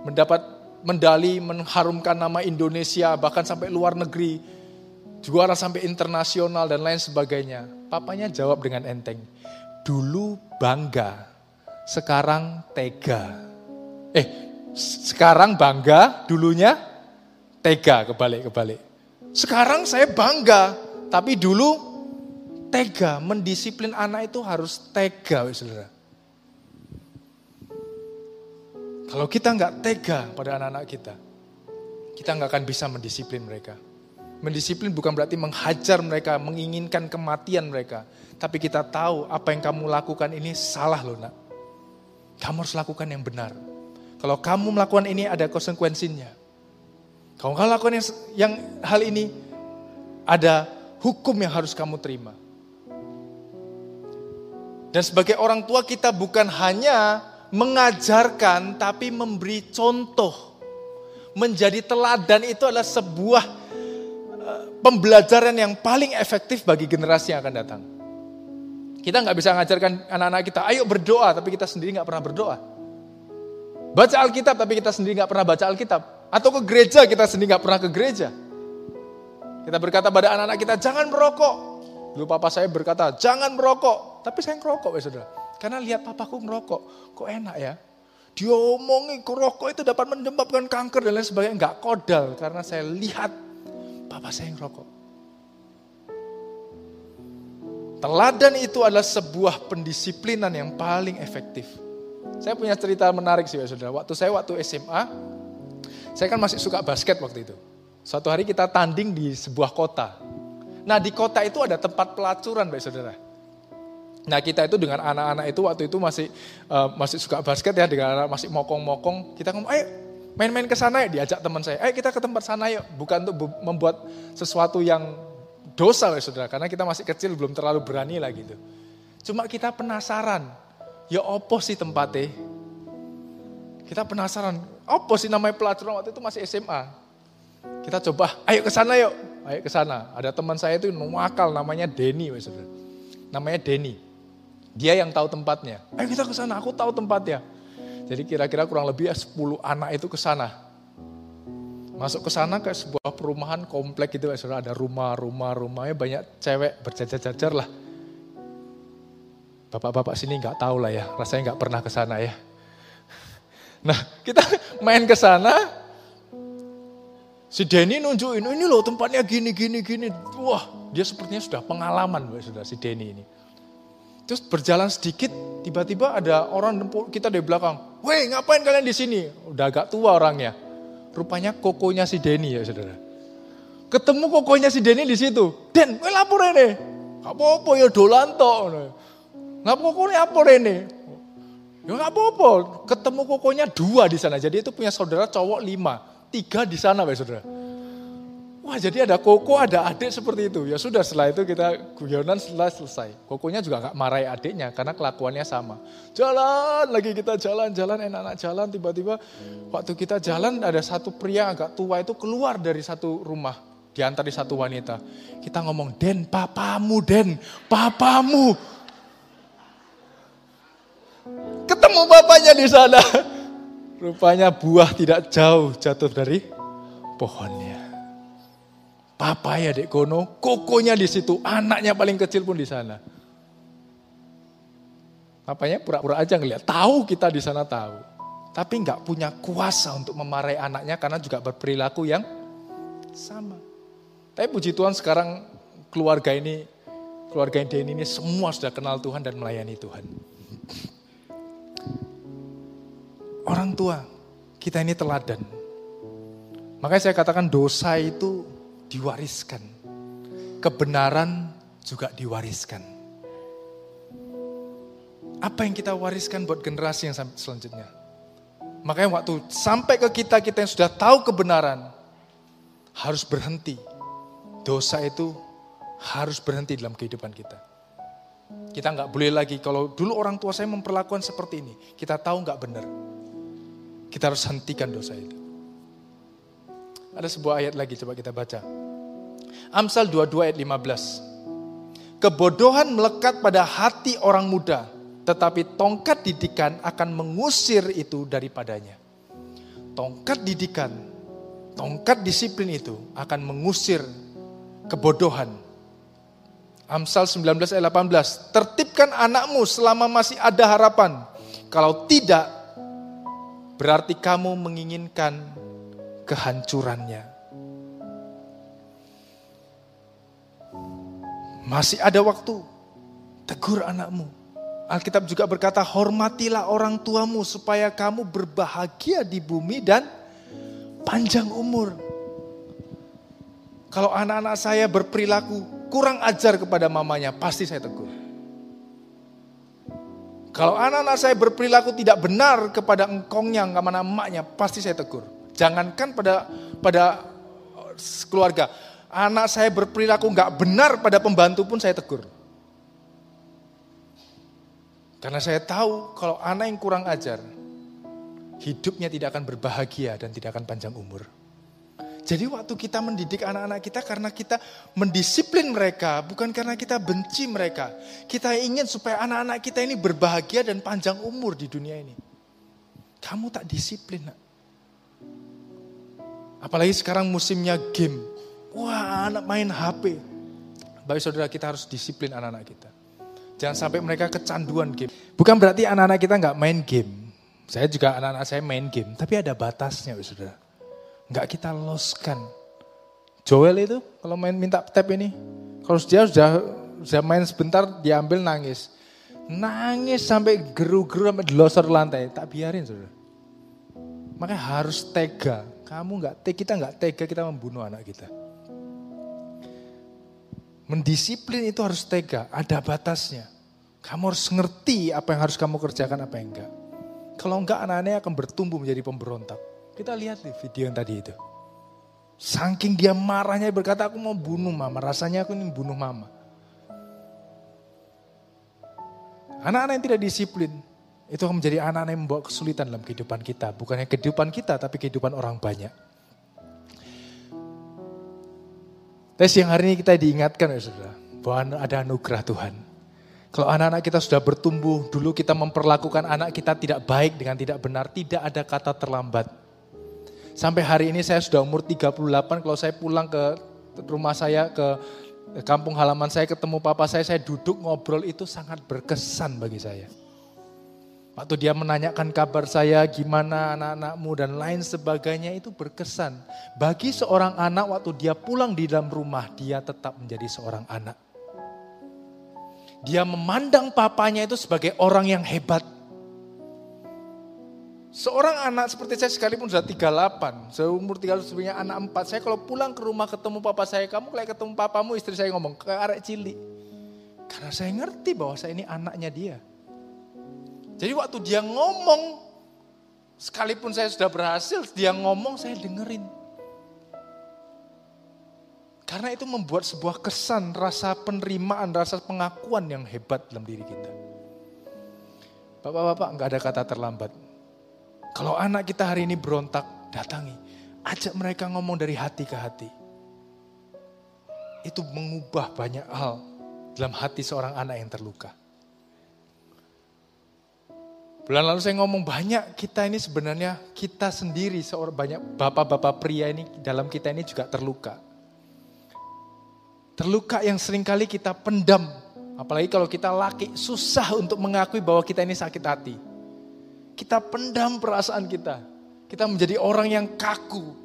mendapat mendali, mengharumkan nama Indonesia, bahkan sampai luar negeri, juara sampai internasional dan lain sebagainya. Papanya jawab dengan enteng, dulu bangga, sekarang tega. Eh, sekarang bangga, dulunya tega, kebalik-kebalik. Sekarang saya bangga, tapi dulu tega, mendisiplin anak itu harus tega, saudara. Kalau kita nggak tega pada anak-anak kita, kita nggak akan bisa mendisiplin mereka. Mendisiplin bukan berarti menghajar mereka, menginginkan kematian mereka. Tapi kita tahu apa yang kamu lakukan ini salah loh nak. Kamu harus lakukan yang benar. Kalau kamu melakukan ini ada konsekuensinya. Kalau kamu lakukan yang, yang hal ini, ada hukum yang harus kamu terima. Dan sebagai orang tua kita bukan hanya mengajarkan tapi memberi contoh. Menjadi teladan itu adalah sebuah eh, pembelajaran yang paling efektif bagi generasi yang akan datang. Kita nggak bisa mengajarkan anak-anak kita, ayo berdoa, tapi kita sendiri nggak pernah berdoa. Baca Alkitab, tapi kita sendiri nggak pernah baca Alkitab. Atau ke gereja, kita sendiri nggak pernah ke gereja. Kita berkata pada anak-anak kita, jangan merokok. Dulu papa saya berkata, jangan merokok. Tapi saya ngerokok ya saudara. Karena lihat papaku ngerokok, kok enak ya. Dia omongi rokok itu dapat menyebabkan kanker dan lain sebagainya. Enggak kodal karena saya lihat papa saya ngerokok. Teladan itu adalah sebuah pendisiplinan yang paling efektif. Saya punya cerita menarik sih saudara. Waktu saya waktu SMA, saya kan masih suka basket waktu itu. Suatu hari kita tanding di sebuah kota. Nah di kota itu ada tempat pelacuran baik saudara. Nah kita itu dengan anak-anak itu waktu itu masih uh, masih suka basket ya dengan anak masih mokong-mokong. Kita ngomong, ayo main-main ke sana ya diajak teman saya. Ayo kita ke tempat sana yuk. Bukan untuk membuat sesuatu yang dosa ya saudara. Karena kita masih kecil belum terlalu berani lah gitu. Cuma kita penasaran. Ya opo sih tempatnya? Kita penasaran. Opo sih namanya pelacuran waktu itu masih SMA. Kita coba, ayo ke sana yuk. Ayo ke sana. Ada teman saya itu nuwakal namanya Denny, saudara. Namanya Denny. Dia yang tahu tempatnya. Ayo kita ke sana, aku tahu tempatnya. Jadi kira-kira kurang lebih ya 10 anak itu ke sana. Masuk ke sana ke sebuah perumahan komplek gitu, saudara. Ada rumah, rumah, rumahnya banyak cewek berjajar-jajar lah. Bapak-bapak sini nggak tahu lah ya, rasanya nggak pernah ke sana ya. Nah kita main ke sana, si Denny nunjukin, ini loh tempatnya gini, gini, gini. Wah dia sepertinya sudah pengalaman sudah si Denny ini. Terus berjalan sedikit, tiba-tiba ada orang kita dari belakang. Weh, ngapain kalian di sini? Udah agak tua orangnya. Rupanya kokonya si Denny ya saudara. Ketemu kokonya si Denny di situ. Den, weh lapor ini. Gak apa-apa ya dolan tok. Gak lapor ini. Ya gak apa-apa. Ketemu kokonya dua di sana. Jadi itu punya saudara cowok lima. Tiga di sana ya saudara. Wah jadi ada koko, ada adik seperti itu. Ya sudah setelah itu kita guyonan setelah selesai. Kokonya juga gak marahi adiknya karena kelakuannya sama. Jalan lagi kita jalan-jalan enak-enak jalan. Tiba-tiba waktu kita jalan ada satu pria agak tua itu keluar dari satu rumah. Diantar di satu wanita. Kita ngomong, Den papamu, Den papamu. Ketemu bapaknya di sana. Rupanya buah tidak jauh jatuh dari pohonnya. Papa ya dek kono, kokonya di situ, anaknya paling kecil pun di sana. Papanya pura-pura aja ngeliat, tahu kita di sana tahu. Tapi nggak punya kuasa untuk memarahi anaknya karena juga berperilaku yang sama. Tapi puji Tuhan sekarang keluarga ini, keluarga Denny ini semua sudah kenal Tuhan dan melayani Tuhan. Orang tua, kita ini teladan. Makanya saya katakan dosa itu diwariskan. Kebenaran juga diwariskan. Apa yang kita wariskan buat generasi yang selanjutnya? Makanya waktu sampai ke kita, kita yang sudah tahu kebenaran, harus berhenti. Dosa itu harus berhenti dalam kehidupan kita. Kita nggak boleh lagi, kalau dulu orang tua saya memperlakukan seperti ini, kita tahu nggak benar. Kita harus hentikan dosa itu. Ada sebuah ayat lagi, coba kita baca. Amsal 22 ayat 15. Kebodohan melekat pada hati orang muda, tetapi tongkat didikan akan mengusir itu daripadanya. Tongkat didikan, tongkat disiplin itu akan mengusir kebodohan. Amsal 19 ayat 18, tertibkan anakmu selama masih ada harapan. Kalau tidak, berarti kamu menginginkan kehancurannya. Masih ada waktu. Tegur anakmu. Alkitab juga berkata, hormatilah orang tuamu supaya kamu berbahagia di bumi dan panjang umur. Kalau anak-anak saya berperilaku kurang ajar kepada mamanya, pasti saya tegur. Kalau anak-anak saya berperilaku tidak benar kepada engkongnya, ke mana emaknya, pasti saya tegur. Jangankan pada pada keluarga, anak saya berperilaku nggak benar pada pembantu pun saya tegur. Karena saya tahu kalau anak yang kurang ajar, hidupnya tidak akan berbahagia dan tidak akan panjang umur. Jadi waktu kita mendidik anak-anak kita karena kita mendisiplin mereka, bukan karena kita benci mereka. Kita ingin supaya anak-anak kita ini berbahagia dan panjang umur di dunia ini. Kamu tak disiplin. Nak. Apalagi sekarang musimnya game. Wah anak-anak main HP. Baik saudara kita harus disiplin anak-anak kita. Jangan sampai mereka kecanduan game. Bukan berarti anak-anak kita nggak main game. Saya juga anak-anak saya main game, tapi ada batasnya saudara. Nggak kita loskan. Joel itu kalau main minta tap ini, kalau dia sudah, sudah main sebentar, diambil nangis. Nangis sampai geru-geru sampai dilosor lantai, tak biarin saudara. Makanya harus tega. Kamu nggak tega, kita nggak tega kita membunuh anak kita. Mendisiplin itu harus tega, ada batasnya. Kamu harus ngerti apa yang harus kamu kerjakan, apa yang enggak. Kalau enggak anak-anaknya akan bertumbuh menjadi pemberontak. Kita lihat di video yang tadi itu. Saking dia marahnya berkata aku mau bunuh mama, rasanya aku ingin bunuh mama. Anak-anak yang tidak disiplin, itu akan menjadi anak-anak yang membawa kesulitan dalam kehidupan kita. Bukannya kehidupan kita, tapi kehidupan orang banyak. Tapi siang hari ini kita diingatkan ya saudara, bahwa ada anugerah Tuhan. Kalau anak-anak kita sudah bertumbuh, dulu kita memperlakukan anak kita tidak baik dengan tidak benar, tidak ada kata terlambat. Sampai hari ini saya sudah umur 38, kalau saya pulang ke rumah saya, ke kampung halaman saya, ketemu papa saya, saya duduk ngobrol itu sangat berkesan bagi saya. Waktu dia menanyakan kabar saya, gimana anak-anakmu dan lain sebagainya itu berkesan. Bagi seorang anak waktu dia pulang di dalam rumah, dia tetap menjadi seorang anak. Dia memandang papanya itu sebagai orang yang hebat. Seorang anak seperti saya sekalipun sudah 38, seumur 30 sebenarnya anak 4. Saya kalau pulang ke rumah ketemu papa saya, kamu kayak ketemu papamu, istri saya ngomong, ke arek cilik. Karena saya ngerti bahwa saya ini anaknya dia. Jadi waktu dia ngomong, sekalipun saya sudah berhasil, dia ngomong saya dengerin. Karena itu membuat sebuah kesan, rasa penerimaan, rasa pengakuan yang hebat dalam diri kita. Bapak-bapak nggak ada kata terlambat. Kalau anak kita hari ini berontak, datangi. Ajak mereka ngomong dari hati ke hati. Itu mengubah banyak hal dalam hati seorang anak yang terluka. Bulan lalu saya ngomong banyak kita ini sebenarnya kita sendiri seorang banyak bapak-bapak pria ini dalam kita ini juga terluka. Terluka yang sering kali kita pendam. Apalagi kalau kita laki susah untuk mengakui bahwa kita ini sakit hati. Kita pendam perasaan kita. Kita menjadi orang yang kaku.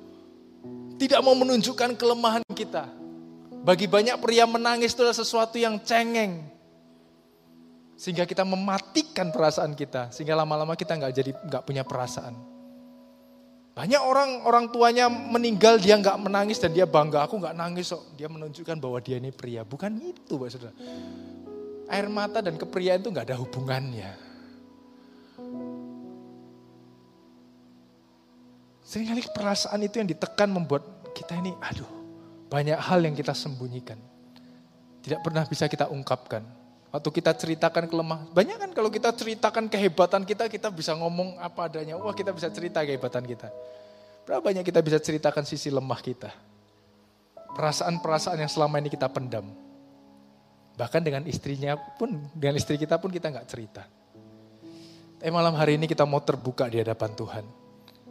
Tidak mau menunjukkan kelemahan kita. Bagi banyak pria menangis itu adalah sesuatu yang cengeng sehingga kita mematikan perasaan kita, sehingga lama-lama kita nggak jadi nggak punya perasaan. Banyak orang orang tuanya meninggal dia nggak menangis dan dia bangga aku nggak nangis kok. Dia menunjukkan bahwa dia ini pria. Bukan itu, Pak Saudara. Air mata dan kepriaan itu nggak ada hubungannya. Seringkali perasaan itu yang ditekan membuat kita ini, aduh, banyak hal yang kita sembunyikan. Tidak pernah bisa kita ungkapkan. Waktu kita ceritakan kelemah, banyak kan kalau kita ceritakan kehebatan kita, kita bisa ngomong apa adanya. Wah kita bisa cerita kehebatan kita. Berapa banyak kita bisa ceritakan sisi lemah kita. Perasaan-perasaan yang selama ini kita pendam. Bahkan dengan istrinya pun, dengan istri kita pun kita nggak cerita. Tapi malam hari ini kita mau terbuka di hadapan Tuhan.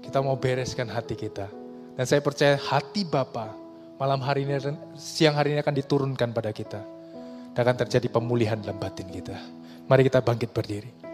Kita mau bereskan hati kita. Dan saya percaya hati Bapa malam hari ini, siang hari ini akan diturunkan pada kita akan terjadi pemulihan dalam batin kita. Mari kita bangkit berdiri.